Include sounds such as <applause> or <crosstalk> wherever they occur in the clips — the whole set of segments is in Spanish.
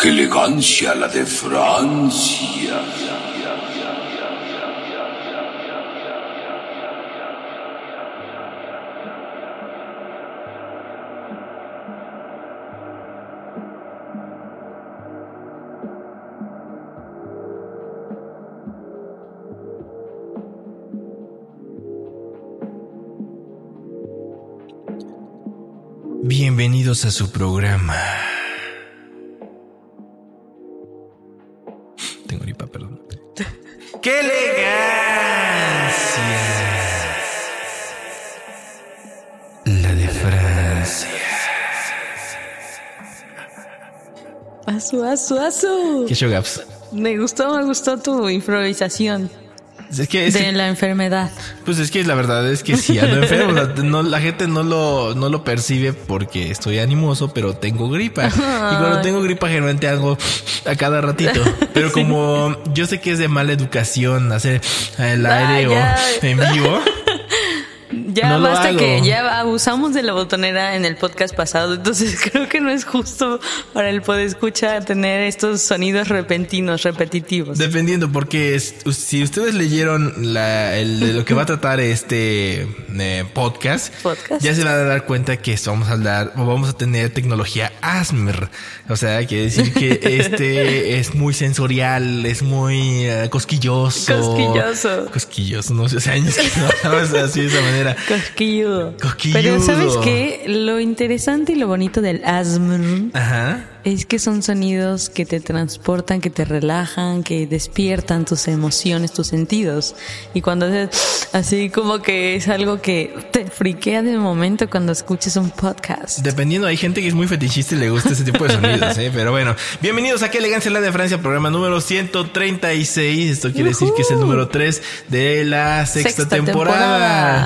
¡Qué elegancia la de Francia! Bienvenidos a su programa. Asu, asu, asu. ¿Qué show, Gaps? Me gustó, me gustó tu improvisación Es que, es de que- la enfermedad. pues es que la verdad es que sí ando enfermo. La, no- la gente no lo, no lo percibe porque estoy animoso, pero tengo gripa. Y cuando tengo gripa generalmente hago a cada ratito. Pero <laughs> como yo sé que es de mala educación hacer el aire o en vivo. Ya No basta que ya abusamos de la botonera en el podcast pasado, entonces <laughs> creo que no es justo para el poder escuchar tener estos sonidos repentinos, repetitivos. Dependiendo, porque es- si ustedes leyeron la, el, de lo que va a tratar este eh, podcast, Podcast. ya se van a dar cuenta que vamos a hablar, o vamos a tener tecnología ASMR. O sea, quiere decir que <laughs> este es muy sensorial, es muy eh, cosquilloso. Cosquilloso. Cosquilloso, no sé, hace años que no hablamos así de esa manera. Cosquilludo. Cosquilludo. Pero ¿sabes qué? Lo interesante y lo bonito del ASMR Ajá. Es que son sonidos que te transportan, que te relajan, que despiertan tus emociones, tus sentidos. Y cuando haces así como que es algo que te friquea de momento cuando escuches un podcast. Dependiendo, hay gente que es muy fetichista y le gusta ese tipo de sonidos, ¿eh? Pero bueno, bienvenidos a Qué Elegancia la de Francia, programa número 136. Esto quiere decir que es el número 3 de la sexta, Sexta temporada.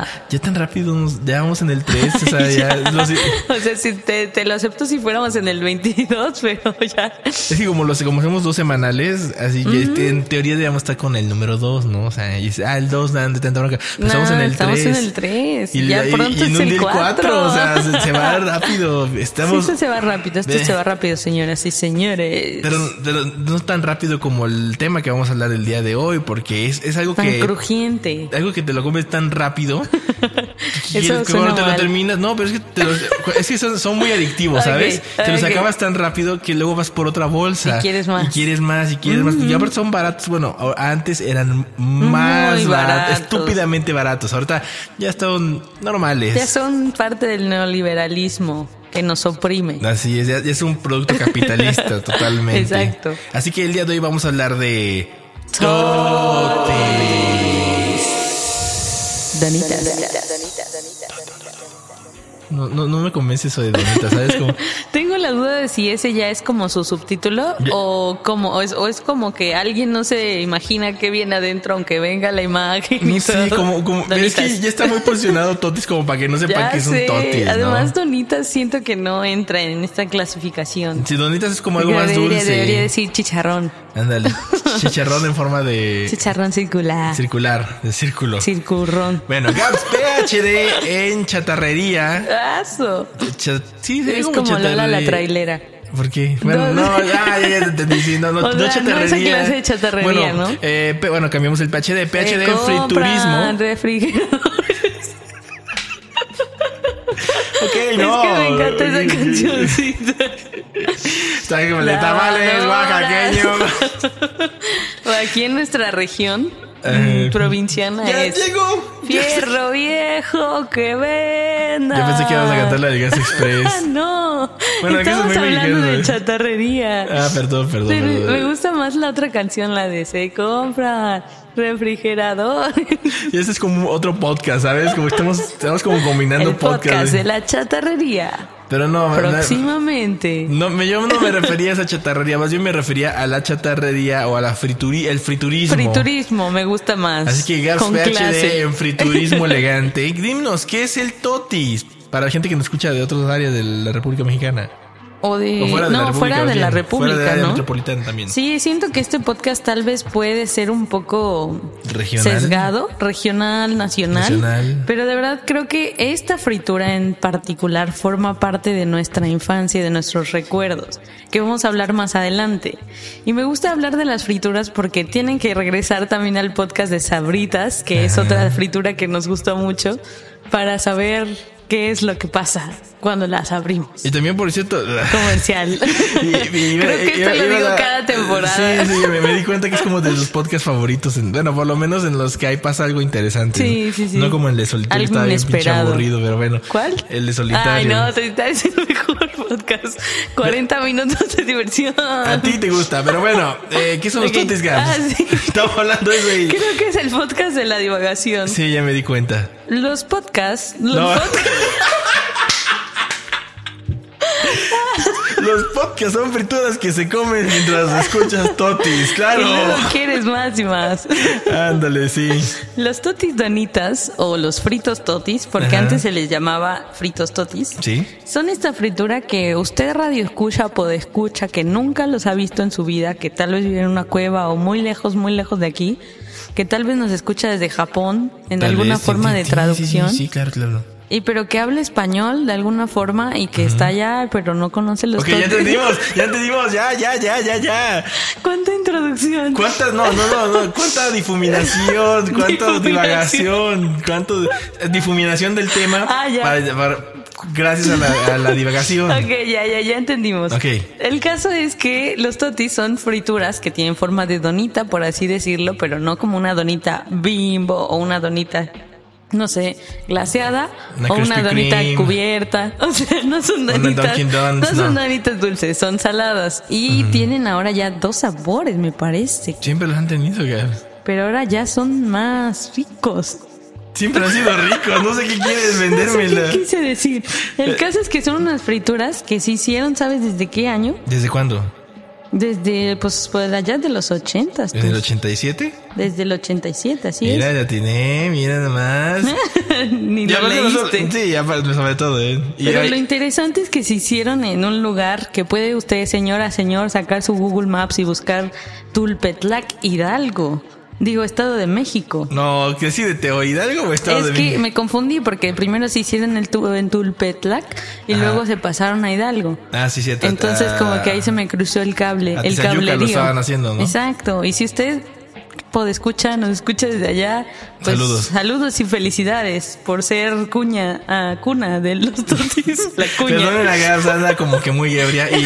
temporada. Ya tan rápido, nos- ya vamos en el 3. O sea, ya. <laughs> los- <laughs> O sea, si te, te lo acepto si fuéramos en el 22, pero <laughs> ya. es que como, los, como hacemos dos semanales, así que este, en teoría debíamos estar con el número 2, ¿no? O sea, y dice, ah, el 2, de tanta bronca. Pues estamos No, en el 3. estamos en el 3. Y, ya y- pronto y en es el 4. O sea, se, se va <laughs> rápido. Sí, Estamos. esto se va rápido, esto Ve. se va rápido, señoras y señores. Pero, pero no tan rápido como el tema que vamos a hablar el día de hoy, porque es, es algo Tan que. crujiente. Algo que te lo comes tan rápido. <laughs> y Eso que te lo terminas. No, pero es que, te los- es que son, son muy adictivos, ¿sabes? Te los acabas tan rápido que luego vas por otra bolsa. Y quieres más. Y quieres más, y quieres más. Y ahora son baratos. Bueno, antes eran más baratos, baratos. estúpidamente baratos. Ahorita ya están normales. Ya son parte del neoliberalismo que nos oprime. Así es, ya, ya es un producto capitalista <laughs> totalmente. Exacto. Así que el día de hoy vamos a hablar de Donitas. No, no, no me convence eso de Donita, ¿sabes? Como, <laughs> Tengo la duda de si ese ya es como su subtítulo Ya. o como o es, o es como que alguien no se imagina qué viene adentro aunque venga la imagen. y no sé, todo. como, como pero es que ya está muy posicionado Totis como para que no sepan que es un. Totis, ¿no? Además, Donitas siento que no entra en esta clasificación. si Donitas es como algo más debería, dulce. debería decir chicharrón. Ándale. <laughs> <laughs> Chicharrón en forma de Chicharrón circular. circular, de círculo. Circurrón. Bueno, Gaps PhD en chatarrería. Aso. Cha- sí, Es como Lola la trailera. ¿Por qué? Bueno, No. no, ya, ya, ya te entendí. No, no, <laughs> O no sea, no chatarrería. clase de chatarrería, bueno, ¿no? eh, bueno, cambiamos el PhD. PhD Eh, en compran friturismo. refrigeradores. Ok, no. Es que me encanta esa cancioncita. Está como el de tamales oaxaqueño. Aquí en nuestra región Eh, provinciana Ya es llegó. Fierro viejo que venda. Yo pensé que ibas a cantar la de Gas Ah, Express. no. Bueno, es Estamos hablando mexicano, de chatarrería. Ah, perdón, perdón, Pero perdón. Me gusta más la otra canción, la de se compra refrigerador. Y este es como otro podcast, ¿sabes? Como estamos, estamos como combinando El podcast de la chatarrería. Pero no, Próximamente. no, me- yo no me refería a esa chatarrería, más bien me refería a la chatarrería o a la friturí, el friturismo. Friturismo, me gusta más. Así que Gaps Con PhD en friturismo <laughs> elegante. Dinos, ¿qué es el totis? Para la gente que nos escucha de otras áreas de la República Mexicana. O de, O fuera de no, la República. fuera de la. República, Fuera ¿no? metropolitana también. Sí, siento que este podcast tal vez puede ser un poco Regional. sesgado, regional, nacional, Nacional. pero de verdad creo que esta fritura en particular forma parte de nuestra infancia y de nuestros recuerdos, que vamos a hablar más adelante. Y me gusta hablar de las frituras porque tienen que regresar también al podcast de Sabritas, que es otra fritura que nos gustó mucho, para saber qué es lo que pasa cuando las abrimos. Y también, por cierto, Comercial. <laughs> Y- y- <laughs> Creo que esto lo digo a- cada temporada. Sí, sí, me, me di cuenta que es como de los podcasts favoritos. en- bueno, por lo menos en los que hay pasa algo interesante. Sí, ¿no? sí, sí. No como el de solitario, Algo bien pinche inesperado. aburrido, pero bueno. ¿Cuál? El de solitario. Ay, no, Solitario es el mejor podcast. 40 minutos de diversión. A ti te gusta, pero bueno, eh, ¿qué son los Ok. totis Gams? Ah, sí. <laughs> Estamos hablando de eso y... Creo que es el podcast de la divagación. Sí, ya me di cuenta. Los podcasts, los No. podcasts <laughs> Los podcasts son frituras que se comen mientras escuchas totis, <laughs> claro. quieres más y más. Ándale, sí. Los totis donitas o los fritos totis, porque Ajá. antes se les llamaba fritos totis. Sí. Son esta fritura que usted radio escucha o escucha que nunca los ha visto en su vida, que tal vez vive en una cueva o muy lejos, muy lejos de aquí, que tal vez nos escucha desde Japón en Tal alguna vez, forma sí, de sí, traducción. Sí, sí, claro, claro. Y pero que habla español de alguna forma y que está allá, pero no conoce los Ok, ya entendimos, <laughs> ya entendimos, ya, ya, ya, ya, ya. ¿Cuánta introducción? ¿Cuánta, no, no, no, no, cuánta difuminación, cuánta divagación, cuánto eh, difuminación del tema Ah, ya. para- para- gracias a la, a la divagación. <laughs> Ok, ya, ya, ya entendimos. Ok. El caso es que los totis son frituras que tienen forma de donita, por así decirlo, pero no como una donita bimbo o una donita, no sé, glaseada Una o una donita cubierta. <laughs> O sea, no son donitas. No son no. donitas dulces, son saladas. Y tienen ahora ya dos sabores, me parece. Siempre los han tenido, Gabs. Pero ahora ya son más ricos. Siempre han sido ricos, no sé qué quieres <laughs> No sé qué quise decir. El caso es que son unas frituras que se hicieron, ¿sabes desde qué año? ¿Desde cuándo? Desde, pues, por allá de los ochentas. ¿Desde el pues. 87? Desde el 87, así Mira, ya tiene, mira nomás. es. <laughs> Ni Ya lo leíste. Sí, ya aparte sobre todo, ¿eh? Y Pero hay- lo interesante es que se hicieron en un lugar que puede usted, señora, señor, sacar su Google Maps y buscar Tulpetlac Hidalgo. Digo, Estado de México. No, que sí, de Teo Hidalgo o Estado Es de que México? me confundí porque primero se hicieron el tu- en Tulpetlac y Ajá. luego se pasaron a Hidalgo. Ah, sí, cierto. Entonces Ah, como que ahí se me cruzó el cable, el Tizayuca lo cablerío. estaban haciendo, ¿no? Exacto. Y si usted puede escuchar, nos escucha desde allá, pues Saludos. saludos y felicidades por ser cuña, ah, cuna de los <laughs> totis. La cuña. Perdonen la anda como que muy ebria y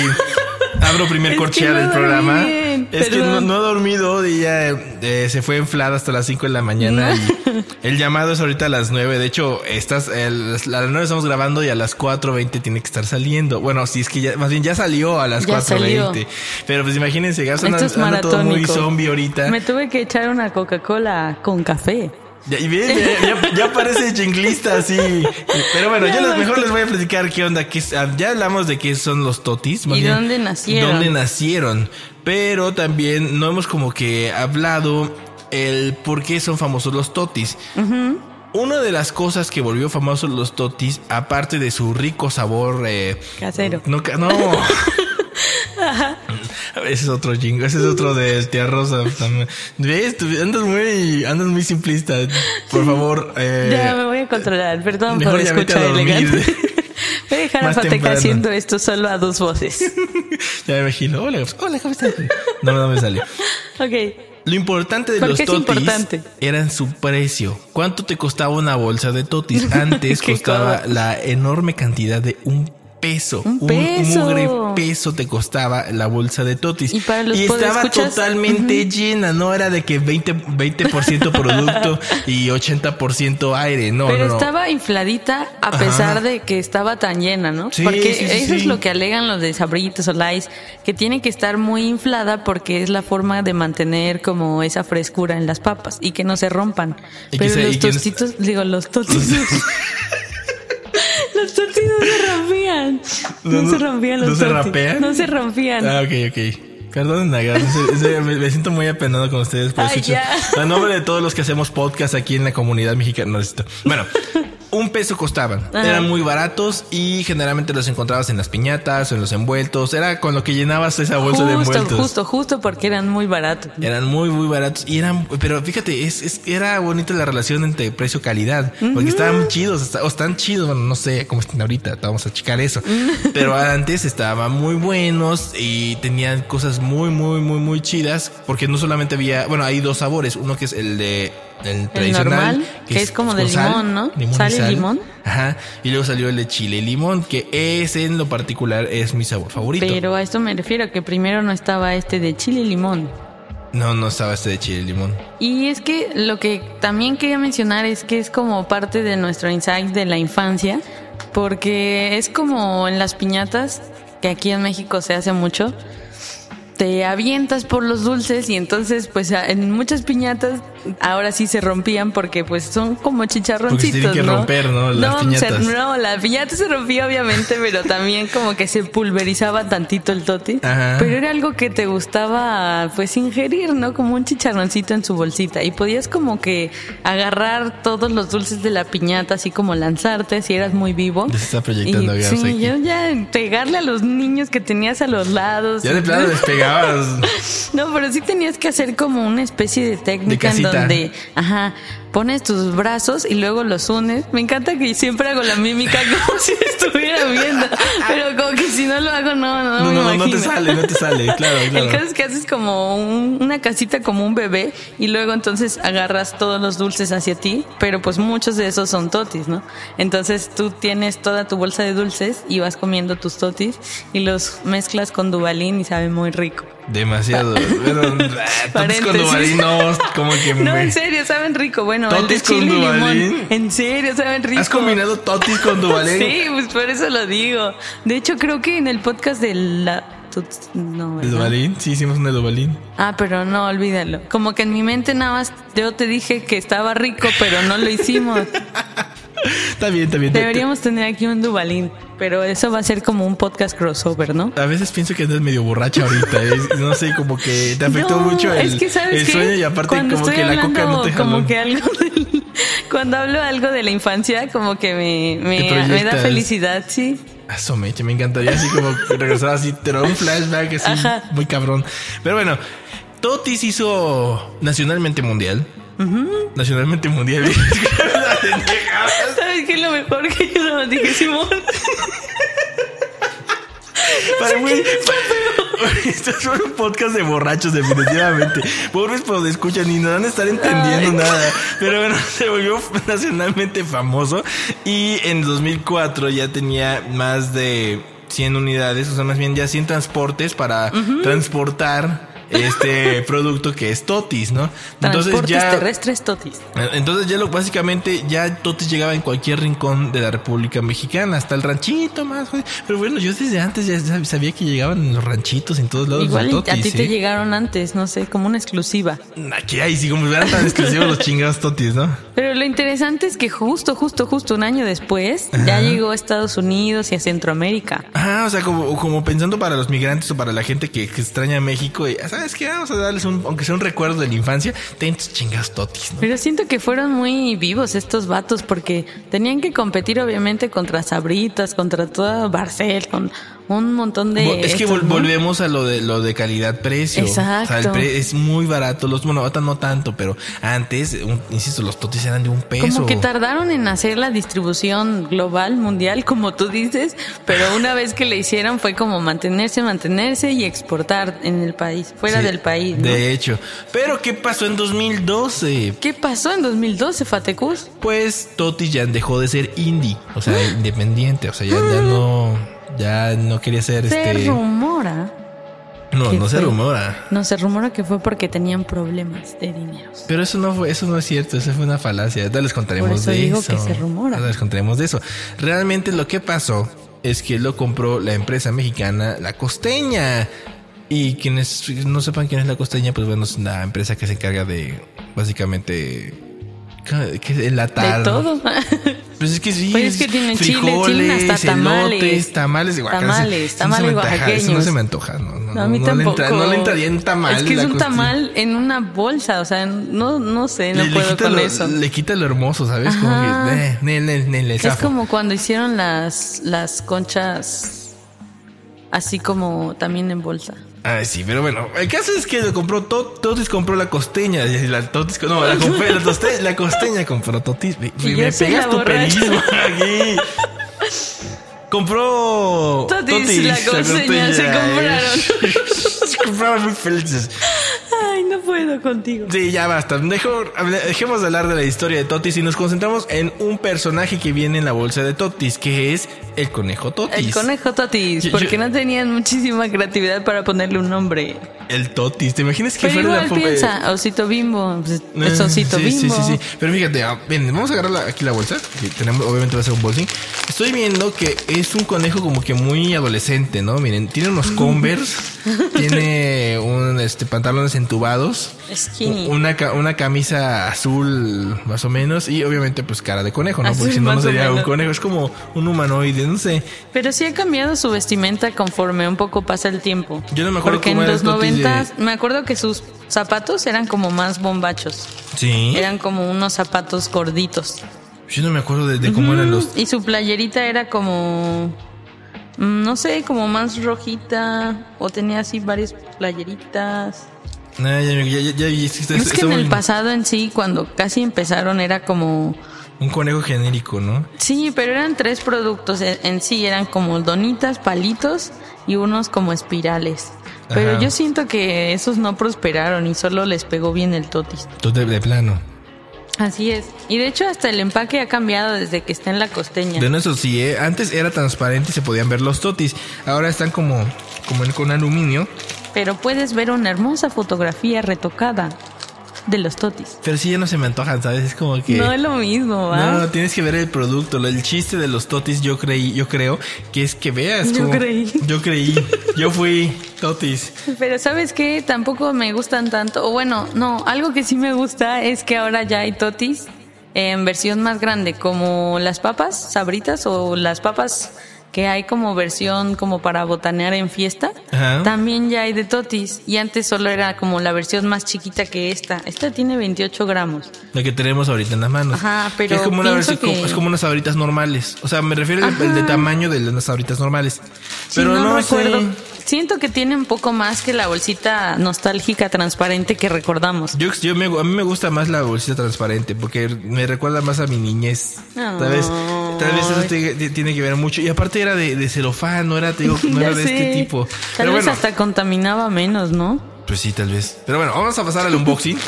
abro primer Es corchea que del programa. bien, es que no, no he dormido y ya eh, se fue inflada hasta las 5 de la mañana. y el llamado es ahorita a las 9. De hecho, estás, el- a las 9 estamos grabando y a las 4.20 tiene que estar saliendo. Bueno, si es que ya, más bien ya salió a las Ya 4.20. Pero pues imagínense, Gabs anda, anda todo muy zombie ahorita. Me tuve que echar una Coca-Cola con café. Ya, y bien, ya, parece chinglista así. Pero bueno, yo les, mejor les voy a platicar qué onda. Qué, ah, ya hablamos de qué son los totis. más ¿Y bien, dónde nacieron? ¿Dónde nacieron? Pero también no hemos como que hablado el por qué son famosos los totis. Una de las cosas que volvió famosos los totis, aparte de su rico sabor... eh, Casero. no, no. <laughs> <laughs> Ese es otro jingo, ese es otro del tía Rosa. también. ¿Ves? Andas muy, andas muy simplista. Por favor, eh, ya me voy a controlar, perdón por a escuchar elegante. <laughs> <laughs> Voy a dejar a Más Fateca temprano. haciendo esto solo a dos voces. ya me imagino. Hola, hola, ¿cómo estás? No, no me salió. Ok. Lo importante de ¿Por los totis eran su precio. ¿Cuánto te costaba una bolsa de totis? Antes costaba la enorme cantidad de un peso. Un peso. mugre peso te costaba la bolsa de totis. Y para los estaba totalmente llena. No era de que 20, 20% producto <laughs> y 80% aire. No, Pero no, no. estaba infladita a pesar de que estaba tan llena, ¿no? Sí, porque sí, sí, eso es lo que alegan los de Sabritos o Lice, que tiene que estar muy inflada porque es la forma de mantener como esa frescura en las papas y que no se rompan. Y Pero los tostitos, digo, los tostitos. <laughs> <laughs> los tostitos no se rompían. No, No, se rompían los ¿no se totis. rapean? No se rompían. Ah, ok, ok. Perdón, serio, me, me siento muy apenado con ustedes. Por Ay, eso, a nombre de todos los que hacemos podcast aquí en la comunidad mexicana. Bueno, un peso costaban. Eran muy baratos y generalmente los encontrabas en las piñatas o en los envueltos. Era con lo que llenabas esa bolsa de Justo, envueltos. justo, justo porque eran muy baratos. Eran muy, muy baratos. Y eran, pero fíjate, es, es- era bonita la relación entre precio-calidad. Porque estaban chidos, o están chidos, bueno, no sé cómo están ahorita, vamos a checar eso. Pero antes estaban muy buenos y tenían cosas muy, muy, muy, muy chidas. Porque no solamente había, bueno, hay dos sabores. Uno que es el de el tradicional, normal, que es como de sal, limón, ¿no? y Sal y limón. Ajá. Y luego salió el de chile y limón, que ese en lo particular es mi sabor favorito. Pero a esto me refiero, que primero no estaba este de chile y limón. No, no estaba este de chile y limón. Y es que lo que también quería mencionar es que es como parte de nuestro insight de la infancia, porque es como en las piñatas, que aquí en México se hace mucho, te avientas por los dulces y entonces pues en muchas piñatas ahora sí se rompían porque pues son como chicharroncitos, Porque se que ¿no? romper, ¿no? Las se- piñatas. no, la piñata se rompía obviamente, pero también como que se pulverizaba tantito el toti. Ajá. Pero era algo que te gustaba pues ingerir, ¿no? Como un chicharroncito en su bolsita y podías como que agarrar todos los dulces de la piñata así como lanzarte si eras muy vivo. Ya se está proyectando Y, Sí, aquí. yo ya pegarle a los niños que tenías a los lados. Ya de plano <laughs> <laughs> No, pero sí tenías que hacer como una especie de técnica en donde, ajá, pones tus brazos y luego los unes. Me encanta que siempre hago la mímica <laughs> como si estuviera viendo, pero como que si no lo hago no, no, No, me no, no te sale, no te sale, <laughs> claro, El claro. caso es que haces como un- una casita como un bebé y luego entonces agarras todos los dulces hacia ti, pero pues muchos de esos son totis, ¿no? Entonces tú tienes toda tu bolsa de dulces y vas comiendo tus totis y los mezclas con dubalín y sabe muy rico. Demasiado. Ah, totis con. Duvalín, no, como que No, me- en serio, saben rico. Bueno, el de ¿Totis con chile y limón. En serio, saben rico. ¿Has combinado totis con Duvalín? Sí, pues por eso lo digo. De hecho, creo que en el podcast de la... No, ¿De ¿verdad? Duvalín? Sí, hicimos un de Duvalín. Ah, pero no, olvídalo. Como que en mi mente nada más yo te dije que estaba rico, pero no lo hicimos. <laughs> Está bien, está bien. Deberíamos tener aquí un Dubalín, pero eso va a ser como un podcast crossover, ¿no? A veces pienso que andas medio borracha ahorita. es- no sé, como que te afectó No, mucho el, es que, ¿sabes el sueño y aparte como que la coca no hablando te jaló. Como que algo del- cuando hablo algo de la infancia, como que me, me, me da felicidad, sí. Eso, meche, me encantaría así como regresar así, pero un flashback así Ajá. muy cabrón. Pero bueno, Totis hizo nacionalmente mundial. Nacionalmente mundial. <laughs> ¿Sabes qué es lo mejor que yo no dije, Simón? Para muy- <laughs> Esto es un podcast de borrachos, definitivamente. Pobres pues escuchan y no van a estar entendiendo Ay. nada. Pero bueno, <laughs> se volvió nacionalmente famoso. Y en 2004 ya tenía más de 100 unidades, o sea, más bien ya 100 transportes para transportar este <laughs> producto que es Totis, ¿no? Transportes terrestres totis. Entonces ya lo básicamente ya Totis llegaba en cualquier rincón de la República Mexicana, hasta el ranchito más. Pero bueno, yo desde antes ya sab- sabía que llegaban en los ranchitos en todos lados Igual a ti te ¿eh? llegaron antes, no sé, como una exclusiva. Aquí hay, sí, como si fueran tan exclusivos los chingados Totis, ¿no? Pero lo interesante es que justo, justo, justo un año después ya llegó a Estados Unidos y a Centroamérica. Ajá, o sea, como, como pensando para los migrantes o para la gente que, que extraña México, y, ¿sabes qué? Vamos a darles un, aunque sea un recuerdo de la infancia, ten tus chingados Totis, ¿no? Pero siento que fueron muy vivos estos vatos porque tenían que competir obviamente contra Sabritas, contra toda Barcel, con un montón de... Es que estos, vol- ¿no? volvemos a lo de lo de calidad-precio. Exacto. O sea, el pre- es muy barato. Los, bueno, ahorita no tanto, pero antes, un- insisto, los totis eran de un peso. Como que tardaron en hacer la distribución global, mundial, como tú dices, pero una vez que le hicieron fue como mantenerse, mantenerse y exportar en el país, fuera Sí, del país. ¿no? De hecho. Pero, ¿qué pasó en 2012? ¿Qué pasó en 2012, Fatecus? Pues Totis ya dejó de ser indie, o sea, independiente. O sea, ya, ya no. Ya no quería ser Se este. rumora, No, ¿Qué no se rumora. no se rumora que fue porque tenían problemas de dinero. Pero eso no fue, eso no es cierto, eso fue una falacia. Ahorita les contaremos Por eso de digo eso. que se rumora. Les contaremos de eso. Realmente lo que pasó es que lo compró la empresa mexicana La Costeña. Y quienes no sepan quién es La Costeña, pues bueno, es una empresa que se encarga de básicamente ¿Qué? Enlatar. De todo. Pues es que sí. Pues es que tienen chile, tienen frijoles, hasta tamales. elotes, tamales. Tamales, no tamales me antoja, Eso no oaxaqueños. se me antoja. No, no, No, a mí no, no le tampoco. entra- no le entraría en tamal. Es que es un cuestión. tamal en una bolsa, o sea, no, no sé, no le, le puedo quita con lo, eso. Le quita lo hermoso, ¿sabes? Como Ajá. que. Eh, ne, ne, ne, le Es como cuando hicieron las, las conchas así como también en bolsa. Ay, sí, pero bueno, el caso es que lo compró To- Totis compró la costeña, la Totis, no, la compré, la, toste- la costeña compró Totis, me, Y me pegas tu pedismo aquí. Compró Totis, la costeña, se compraron. <laughs> se compraron muy felices. No puedo contigo. Sí, ya basta. Dejo- dejemos de hablar de la historia de Totis y nos concentramos en un personaje que viene en la bolsa de Totis, que es el conejo Totis. El conejo Totis, porque yo- no tenían muchísima creatividad para ponerle un nombre. El Totis. ¿Te imaginas que Pero fuera igual la piensa, Osito Bimbo, pues, Eh, es Osito sí, Bimbo. Sí, sí, sí. Pero fíjate, ah, bien, vamos a agarrar la- aquí la bolsa. que tenemos, obviamente va a ser un bolsing. Estoy viendo que es un conejo como que muy adolescente, ¿no? Miren, tiene unos <laughs> Converse, tiene un este pantalones entubados, Skinny. una, una camisa azul más o menos y obviamente pues cara de conejo, ¿no? Azul Porque si no, no sería un conejo, es como un humanoide, no sé. Pero sí ha cambiado su vestimenta conforme un poco pasa el tiempo. Yo no me acuerdo Porque cómo en los Totis de- noventas, me acuerdo que sus zapatos eran como más bombachos. Sí. Eran como unos zapatos gorditos. Yo no me acuerdo de, de cómo eran los... Y su playerita era como, mm, no sé, como más rojita. O tenía así varias playeritas. Ah, ya, ya, ya, Es está que en el pasado en sí, cuando casi empezaron, era como... Un conejo genérico, ¿no? Sí, pero eran tres productos en, en sí. Eran como donitas, palitos y unos como espirales. Pero Ajá. yo siento que esos no prosperaron y solo les pegó bien el totis. Tú de, plano. Así es. Y de hecho hasta el empaque ha cambiado desde que está en la costeña. De eso sí, ¿eh? antes era transparente y se podían ver los totis. Ahora están como, como con aluminio. Pero puedes ver una hermosa fotografía retocada de los totis. Pero sí ya no se me antojan, ¿sabes? Es como que. No es lo mismo, ¿va? No, tienes que ver el producto. El chiste de los totis, yo creí, yo creo, que es que veas. Yo como- creí. Yo creí. Yo fui totis. Pero sabes qué, tampoco me gustan tanto. O bueno, no, algo que sí me gusta es que ahora ya hay totis en versión más grande, como las papas sabritas o las papas que hay como versión como para botanear en fiesta. Ajá. También ya hay de totis y antes solo era como la versión más chiquita que esta. Esta tiene 28 gramos. La que tenemos ahorita en las manos. Ajá, pero es como una pienso versión, como- que- es como unas sabritas normales. O sea, me refiero al de tamaño de las sabritas normales. Sí, Pero no, recuerdo. sé. Siento que tiene un poco más que la bolsita nostálgica transparente que recordamos. Yo, yo me, a mí me gusta más la bolsita transparente porque me recuerda más a mi niñez. Tal vez, tal vez eso te- tiene que ver mucho. Y aparte era de, de celofán, no era, te digo, <laughs> no era de sé. este tipo. Tal Pero vez bueno, hasta contaminaba menos, ¿no? pues sí, tal vez. Pero bueno, vamos a pasar al unboxing.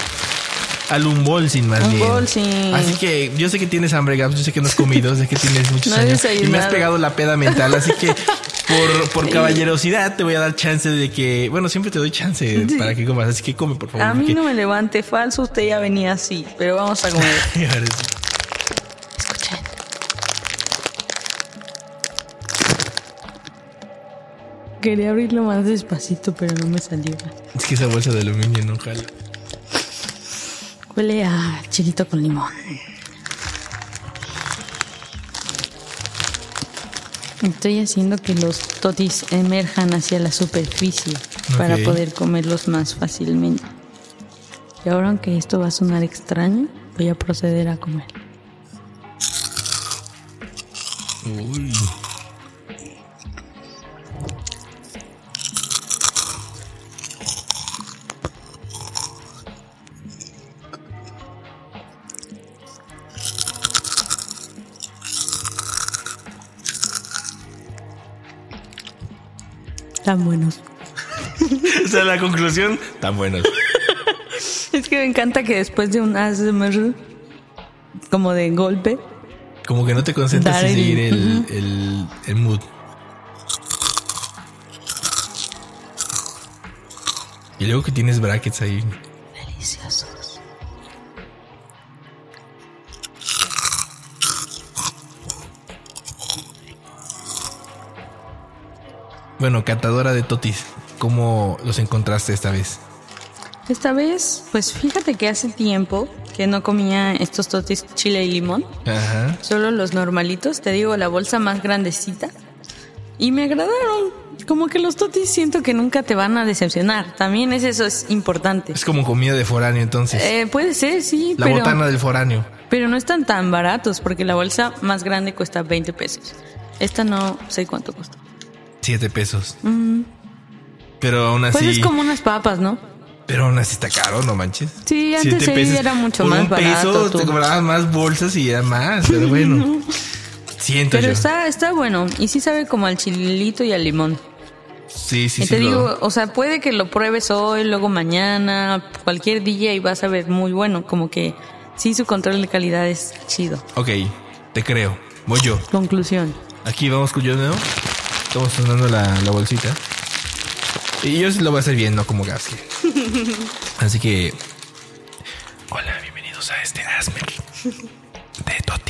Al unboxing más bien. Unboxing. Así que yo sé que tienes hambre, Gabs. Yo sé que no has comido, sé que tienes <laughs> muchos No años. Y me has pegado la peda mental. Así que por, por caballerosidad te voy a dar chance de que. Bueno, siempre te doy chance para que comas. Así que come, por favor. A mí porque- no me levante falso, usted ya venía así, pero vamos a comer. <laughs> Escuchen. Quería abrirlo más despacito, pero no me salió. Es que esa bolsa de aluminio no jala. Huele a chilito con limón. Estoy haciendo que los totis emerjan hacia la superficie para poder comerlos más fácilmente. Y ahora, aunque esto va a sonar extraño, voy a proceder a comer. Uy. Tan buenos. <laughs> O sea, la conclusión, tan buenos. <laughs> Es que me encanta que después de un ASMR, como de golpe, Como que no te concentras en el- seguir el, el mood. Y luego que tienes brackets ahí. Bueno, catadora de totis. ¿Cómo los encontraste esta vez? Esta vez, pues fíjate que hace tiempo que no comía estos totis chile y limón, Ajá. solo los normalitos, te digo, la bolsa más grandecita. Y me agradaron. Como que los totis siento que nunca te van a decepcionar. También es eso es importante. Es como comida de foráneo, entonces. Eh, puede ser, sí, la pero, botana del foráneo. pero no están tan baratos porque la bolsa más grande cuesta 20 pesos. Esta no sé cuánto cuesta. Siete pesos. Pero aún así. Pues es como unas papas, ¿no? Pero aún así está caro, no manches. Sí, antes Siete sí era mucho Por más un barato, peso tú. te cobraban más bolsas y era más, pero bueno. <laughs> Siento Pero yo. está, está bueno. Y sí sabe como al chilito y al limón. Sí, sí, y sí. te lo- digo, o sea, puede que lo pruebes hoy, luego mañana, cualquier día y vas a ver muy bueno. Como que sí, su control de calidad es chido. Ok, te creo. Voy yo. Conclusión. Aquí vamos con yo nuevo. Estamos sonando la, la bolsita. Y yo sí lo voy a hacer bien, no como Gapsi. <laughs> Así que. Hola, bienvenidos a este Asmer de Totis.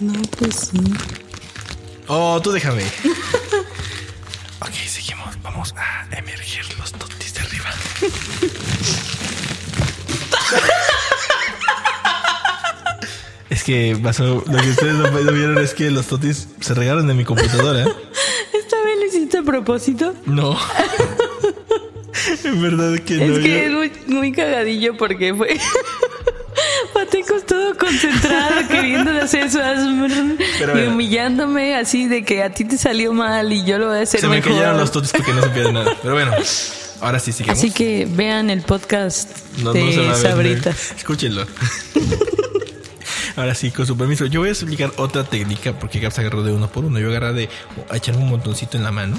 No, pues sí. Oh, tú déjame. <laughs> ok, seguimos. Vamos a emerger los totis de arriba. <laughs> es que pasó. Lo que ustedes no, no vieron es que los totis se regaron de mi computadora. ¿Esta vez lo hiciste a propósito? No. <laughs> en verdad que no. es que yo- es muy, muy cagadillo porque fue. Concentrado queriendo hacer Pero y humillándome así de que a ti te salió mal y yo lo voy a hacer se me cayeron los totis porque no se pierde nada. Pero bueno, ahora sí sigamos. Así que vean el podcast No, de no Sabritas. <laughs> Escúchenlo. <laughs> Ahora sí, con su permiso. Yo voy a explicar otra técnica porque Gaps agarró de uno por uno. Yo agarré de a echarme un montoncito en la mano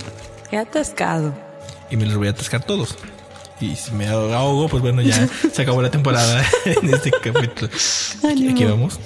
Qué atascado. y me los voy a atascar todos. Y si me ahogo, pues bueno, ya se acabó la temporada <laughs> en este capítulo. Ánimo. Aquí vamos.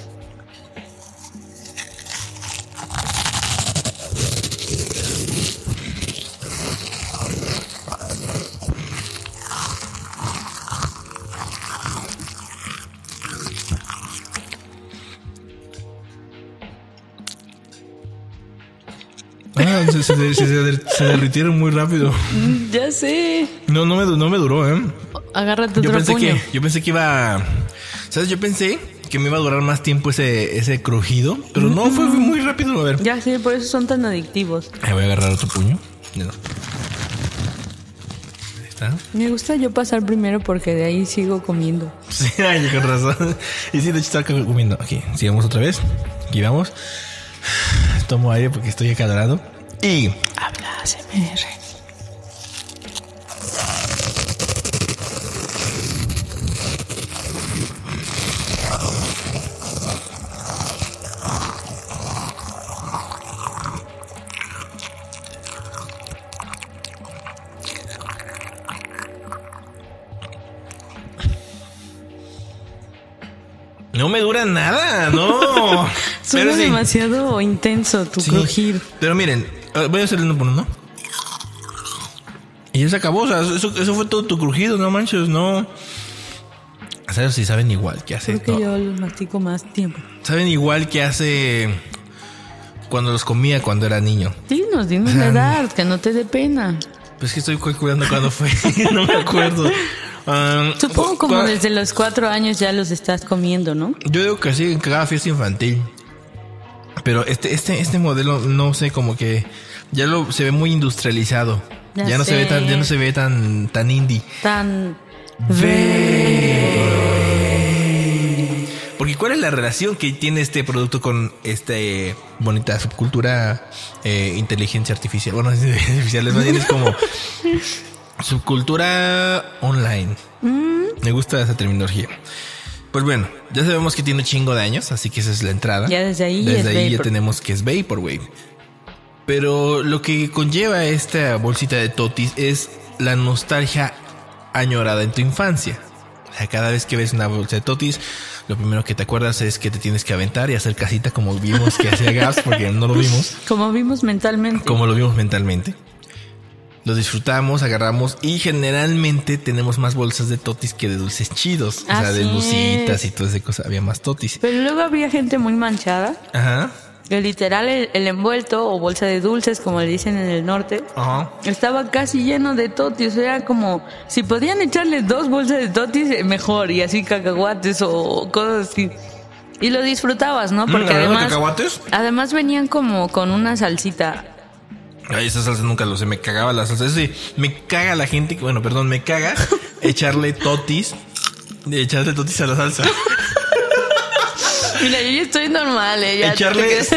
Se, se- se- se- derritieron muy rápido. Mm, Ya sé. No, no me, no me duró, ¿eh? Agárrate Yo otro pensé puño. que, yo pensé que iba, ¿sabes? Yo pensé que me iba a durar más tiempo ese, ese crujido, pero no, fue, fue muy rápido. A ver, Ya sé, por eso son tan adictivos. Ahí voy a agarrar otro puño. Ya no. Ahí está. Me gusta yo pasar primero porque de ahí sigo comiendo. <laughs> Sí, ay, con razón. Y sí, de hecho estaba comiendo. Aquí, sigamos otra vez. Aquí vamos. <sighs> Tomo aire porque estoy acalorado. Y Habla ASMR. no me dura nada, no. <laughs> Suena sí. demasiado intenso tu Sí. crujir. Pero miren, voy a hacerle uno por uno. Y ya se acabó, o sea, eso, eso fue todo tu crujido, no manches, no. A saber si saben igual que hace. Creo que no, yo los mastico más tiempo. Saben igual que hace cuando los comía cuando era niño. Dinos, dinos la <laughs> edad, que no te dé pena. Pues que estoy calculando cuándo fue, <laughs> no me acuerdo. Ah, Supongo como desde los cuatro años ya los estás comiendo, ¿no? Yo digo que sí, en cada fiesta infantil. Pero este, este, este modelo, no sé, como que ya lo se ve muy industrializado. Ya, Ya no se ve tan, ya no se ve tan, tan indie. Tan... Porque ¿cuál es la relación que tiene este producto con esta bonita subcultura eh, inteligencia artificial? Bueno, <laughs> es artificial, es más bien es como <laughs> subcultura online. Me gusta esa terminología. Pues bueno, ya sabemos que tiene un chingo de años, así que esa es la entrada. Ya desde ahí Desde es ahí ya tenemos que es Vaporwave. Pero lo que conlleva esta bolsita de totis es la nostalgia añorada en tu infancia. O sea, cada vez que ves una bolsa de totis, lo primero que te acuerdas es que te tienes que aventar y hacer casita como vimos que hacía Gaps, porque no lo vimos, <laughs> Como vimos mentalmente. como lo vimos mentalmente. Lo disfrutamos, agarramos y generalmente tenemos más bolsas de totis que de dulces chidos. o sea, de lucitas y toda esa cosa. Había más totis. Pero luego había gente muy manchada. Ajá. Que literal el, el envuelto o bolsa de dulces, como le dicen en el norte, Ajá. estaba casi lleno de totis. Era como, si podían echarle dos bolsas de totis, eh, mejor. Y así cacahuates o cosas así. Y lo disfrutabas, ¿no? Porque Mm, ¿hablando de además, cacahuates? además venían como con una salsita. Ay, esa salsa nunca lo sé, me cagaba la salsa. Eso sí, me caga la gente, bueno, perdón, me caga <laughs> echarle totis, de echarle totis a la salsa. <laughs> Mira, yo ya estoy normal, ¿eh? Ya echarle, es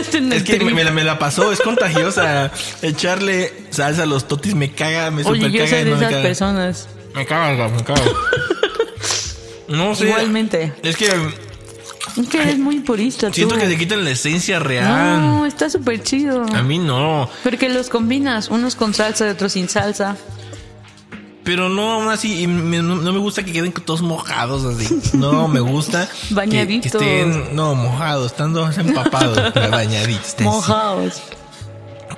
que me, la- me la pasó, es contagiosa. echarle salsa a los totis me caga, me super Oye, yo caga, soy de no me esas caga. personas. Me caga, me caga. <laughs> No sé. Igualmente. Es que Es que eres muy purista, siento tú. que te quitan la esencia real. No, está súper chido. A mí no. Porque los combinas, unos con salsa y otros sin salsa. Pero no, aún así, y me- no, no me gusta que queden todos mojados así. No, me gusta <laughs> que- que, Bañaditos. estén, no, mojados, están todos empapados, <laughs> bañaditos. Mojados.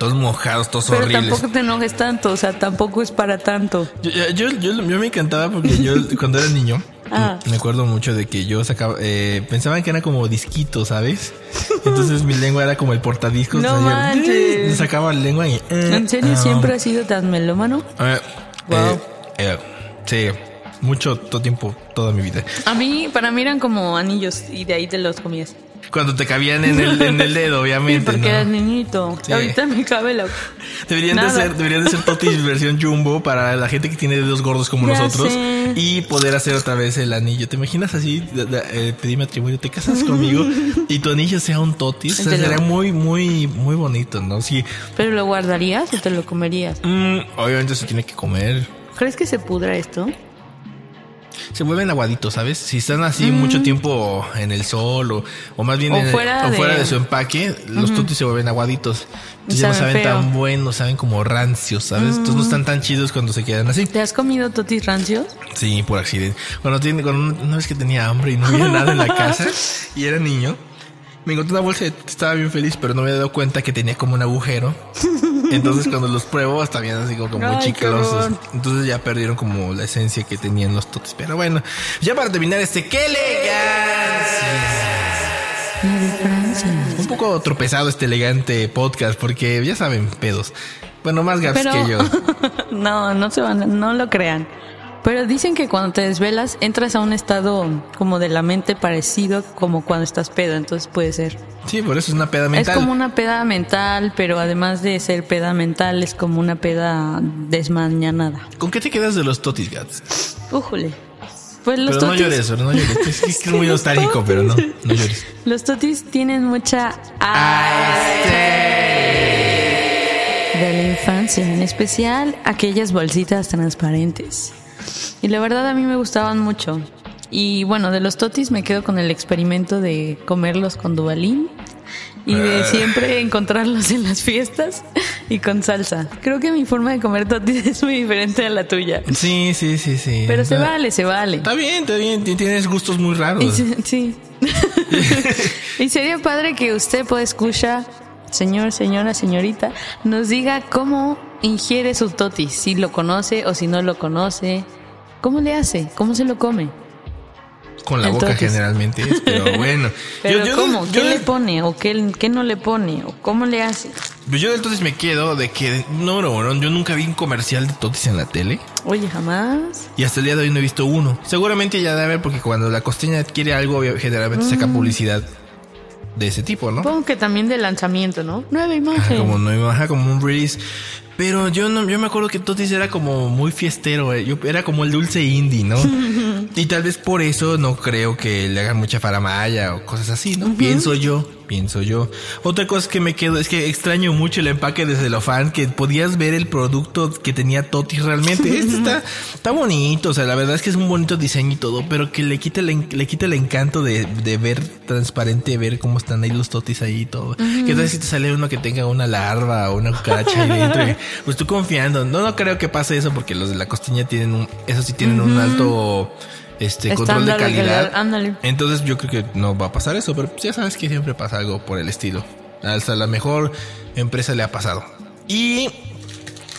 Todos mojados, todos Pero horribles. tampoco te enojes tanto, o sea, tampoco es para tanto. Yo, yo, yo, yo me encantaba porque yo <laughs> cuando era niño Ah. me acuerdo mucho de que yo sacaba, eh, pensaban que era como disquito, ¿sabes? Entonces mi lengua era como el portadiscos. No o sea, yo, manches. sacaba la lengua y... eh, ¿En serio siempre has sido tan melómano? Eh, Wow. Eh, sí, mucho, todo tiempo, toda mi vida. A mí, para mí eran como anillos y de ahí te los comías. Cuando te cabían en el, en el dedo, <laughs> obviamente, Porque ¿no? eras niñito. Sí. Ahorita me cabe la... <laughs> Deberían de, Nada. ser, deberían de ser totis <laughs> versión jumbo para la gente que tiene dedos gordos como Ya nosotros sé. y poder hacer otra vez el anillo. ¿Te imaginas así? De- de- eh, pedir matrimonio, te casas conmigo y tu anillo sea un totis. O sea, sería muy, muy, muy bonito, ¿no? Sí. ¿Pero lo guardarías o te lo comerías? Mm, obviamente se tiene que comer. ¿Crees que se pudra esto? Se vuelven aguaditos, ¿sabes? Si están así mucho tiempo en el sol o, o más bien Mm. O en el- fuera o de- fuera de su empaque, los totis se vuelven aguaditos. Entonces ya no Saben tan. Mm. buenos, saben como rancios, ¿sabes? Entonces no están tan chidos cuando se quedan así. ¿Te has comido totis rancios? Sí, por accidente. Cuando tiene, cuando una vez que tenía hambre y no había nada en la <laughs> casa y era niño, me encontré una bolsa de estaba bien feliz, pero no me había dado cuenta que tenía como un agujero. <laughs> Entonces cuando los pruebo hasta bien así como, muy chiclosos. Entonces ya perdieron como la esencia que tenían los totes. Pero bueno, ya para terminar este, ¡qué elegancia! Un poco tropezado este elegante podcast porque ya saben, pedos. Bueno, más Pero que yo. <laughs> no, no se van, no lo crean. Pero dicen que cuando te desvelas entras a un estado como de la mente parecido como cuando estás pedo, entonces puede ser. Sí, por eso es una peda mental. Es como una peda mental, pero además de ser peda mental es como una peda desmañanada. ¿Con qué te quedas de los totis, gats? Újule. Pues los Pero no totis, llores, pero no llores. Es, que <laughs> es muy nostálgico, pero no, no llores. los totis tienen mucha de la infancia, en especial aquellas bolsitas transparentes. Y la verdad a mí me gustaban mucho. Y bueno, de los totis me quedo con el experimento de comerlos con dubalín y de siempre encontrarlos en las fiestas y con salsa. Creo que mi forma de comer totis <laughs> es muy diferente a la tuya. Sí, sí, sí, sí. Pero se Está- vale, se vale. Está bien, está bien. ti- Tienes gustos muy raros. Y sí. <laughs> y sería padre que usted pueda escuchar, señor, señora, señorita, nos diga cómo ingiere su totis, si lo conoce o si no lo conoce. ¿Cómo le hace? ¿Cómo se lo come? Con la el boca totis. generalmente es, pero <laughs> bueno. Pero Yo- yo ¿cómo? del- ¿Qué le del- pone o qué, qué no le pone? ¿O cómo le hace? Yo entonces me quedo de que, no, no, no, yo nunca vi un comercial de totis en la tele. Oye, jamás. Y hasta el día de hoy no he visto uno. Seguramente ya debe haber porque cuando la costeña adquiere algo, generalmente saca Mm. publicidad de ese tipo, ¿no? Supongo que también de lanzamiento, ¿no? Nueva Ajá, imagen. como no ajá, como un release. Pero yo no, yo me acuerdo que Totis era como muy fiestero, eh. yo era como el dulce indie, ¿no? <laughs> y tal vez por eso no creo que le hagan mucha faramaya o cosas así, ¿no? Pienso yo, pienso yo. Otra cosa que me quedo es que extraño mucho el empaque de celofán, que podías ver el producto que tenía Totis realmente. <laughs> Este está, está bonito, o sea, la verdad es que es un bonito diseño y todo, pero que le quita el, le quita el encanto de, de ver transparente, ver cómo están ahí los Totis ahí y todo. ¿Qué tal si te sale uno que tenga una larva o una cucaracha ahí dentro? <laughs> Pues tú confiando. No, no creo que pase eso porque los de la costeña tienen un, eso sí tienen un alto este control de calidad. calidad. Entonces yo creo que no va a pasar eso, pero pues ya sabes que siempre pasa algo por el estilo. Hasta la mejor empresa le ha pasado. Y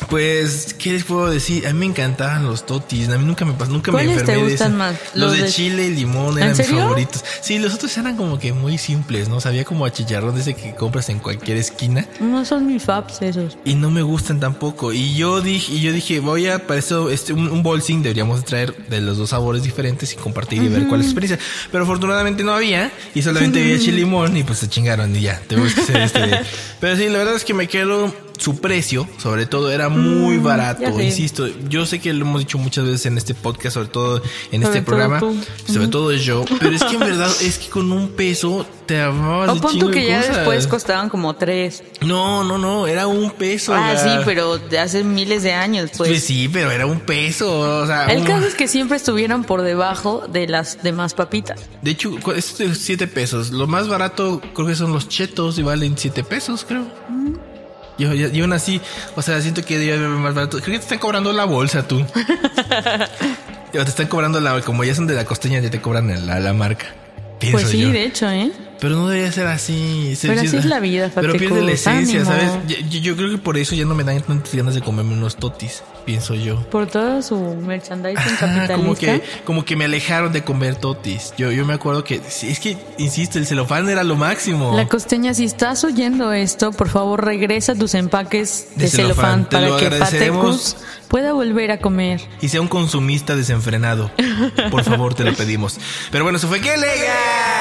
Pues, ¿qué les puedo decir? A mí me encantaban los totis. A mí nunca me pasó, nunca me ¿Cuáles te enfermé de gustan más? Los, ¿Los de, de- chile y limón ¿En eran mis favoritos. Sí, los otros eran como que muy simples, ¿no? Sabía como a chicharrón de ese que compras en cualquier esquina. No son mis faps esos. Y no me gustan tampoco. Y yo dije, y yo dije, voy a, para eso, este, un, un bolsing deberíamos de traer de los dos sabores diferentes y compartir y ver cuál es la experiencia. Pero afortunadamente no había, y solamente había chile y limón, y pues se chingaron y ya, tenemos que hacer este. <laughs> Pero sí, la verdad es que me quedo, su precio, sobre todo, era muy barato, ya sé. insisto. Yo sé que lo hemos dicho muchas veces en este podcast, sobre todo en Sobre este todo programa, tú. sobre todo yo, pero es que en <laughs> verdad es que con un peso te amabas O de pon tú de que ya cosas. después costaban como tres. No, no, no, era un peso. Ah, sí, pero de hace miles de años, Pues, pues. sí, pero era un peso, o sea, El un- caso es que siempre estuvieran por debajo de las demás papitas. de hecho, es de siete pesos. Lo más barato creo que son los chetos y valen siete pesos, creo. Yo, yo, yo aún así, o sea, siento que debe haber más barato. Creo que te están cobrando la bolsa tú. <laughs> te están cobrando la, como ya son de la costeña, ya te cobran la, la marca. Pienso Pues sí, yo. de hecho, ¿eh? Pero no debería ser así. Se- Pero sí- así es la vida, Pero pierde la Fateco, esencia, ánimo. ¿sabes? Yo, yo- creo que por eso ya no me dan tantas ganas de comerme unos totis, pienso yo. Por todo su merchandising Ajá, capitalista. como que como que me alejaron de comer totis. Yo yo me acuerdo que es que insisto, el celofán era lo máximo. La costeña, si estás oyendo esto, por favor regresa tus empaques de, De celofán, celofán, te lo para que. Fatecus pueda volver a comer. y sea un consumista desenfrenado. Por favor, te lo pedimos. <laughs> Pero bueno, eso fue qué elegancia.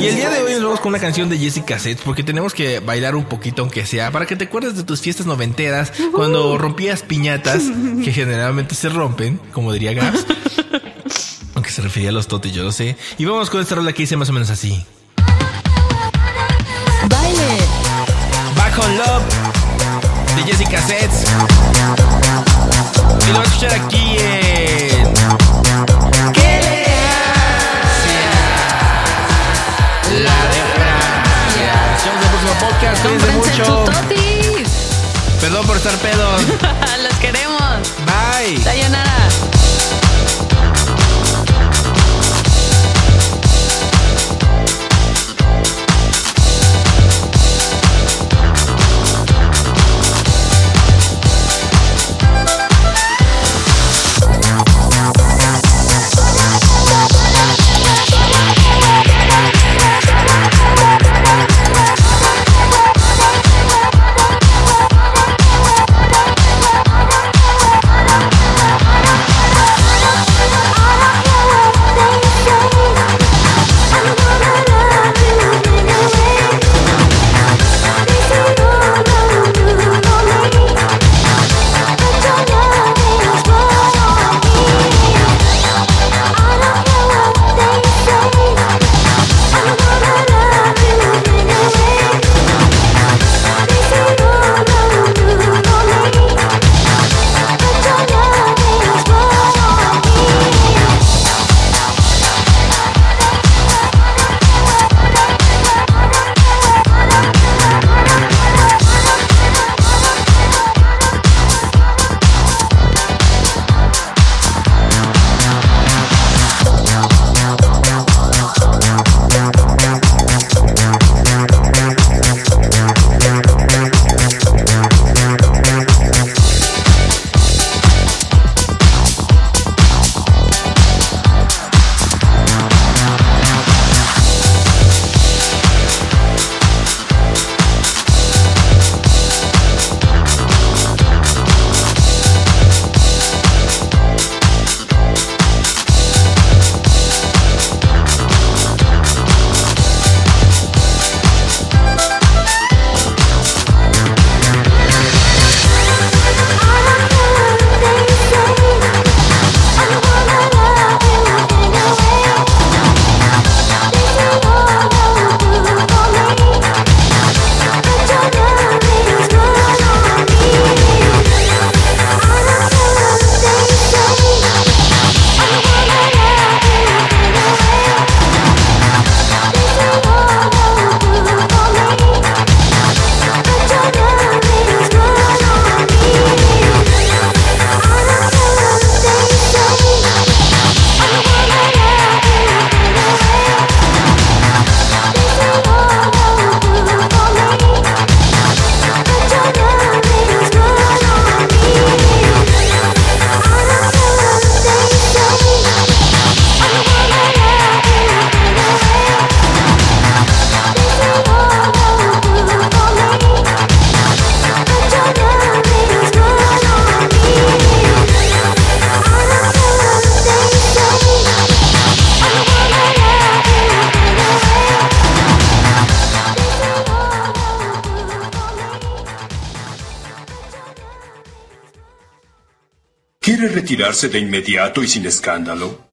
Y el día de hoy nos vamos con una canción de Jessica Sets porque tenemos que bailar un poquito aunque sea para que te acuerdes de tus fiestas noventeras cuando rompías piñatas que generalmente se rompen, como diría Gaps. <laughs> Aunque se refería a los totes, yo lo sé. Y vamos con esta rola que dice más o menos así. Baile. Back on Love de Jessica Sets. Y lo vas a escuchar aquí. Podcast. Cuídense mucho. Perdón por estar pedos. <laughs> Los queremos. Bye. Sayonara. De inmediato y sin escándalo?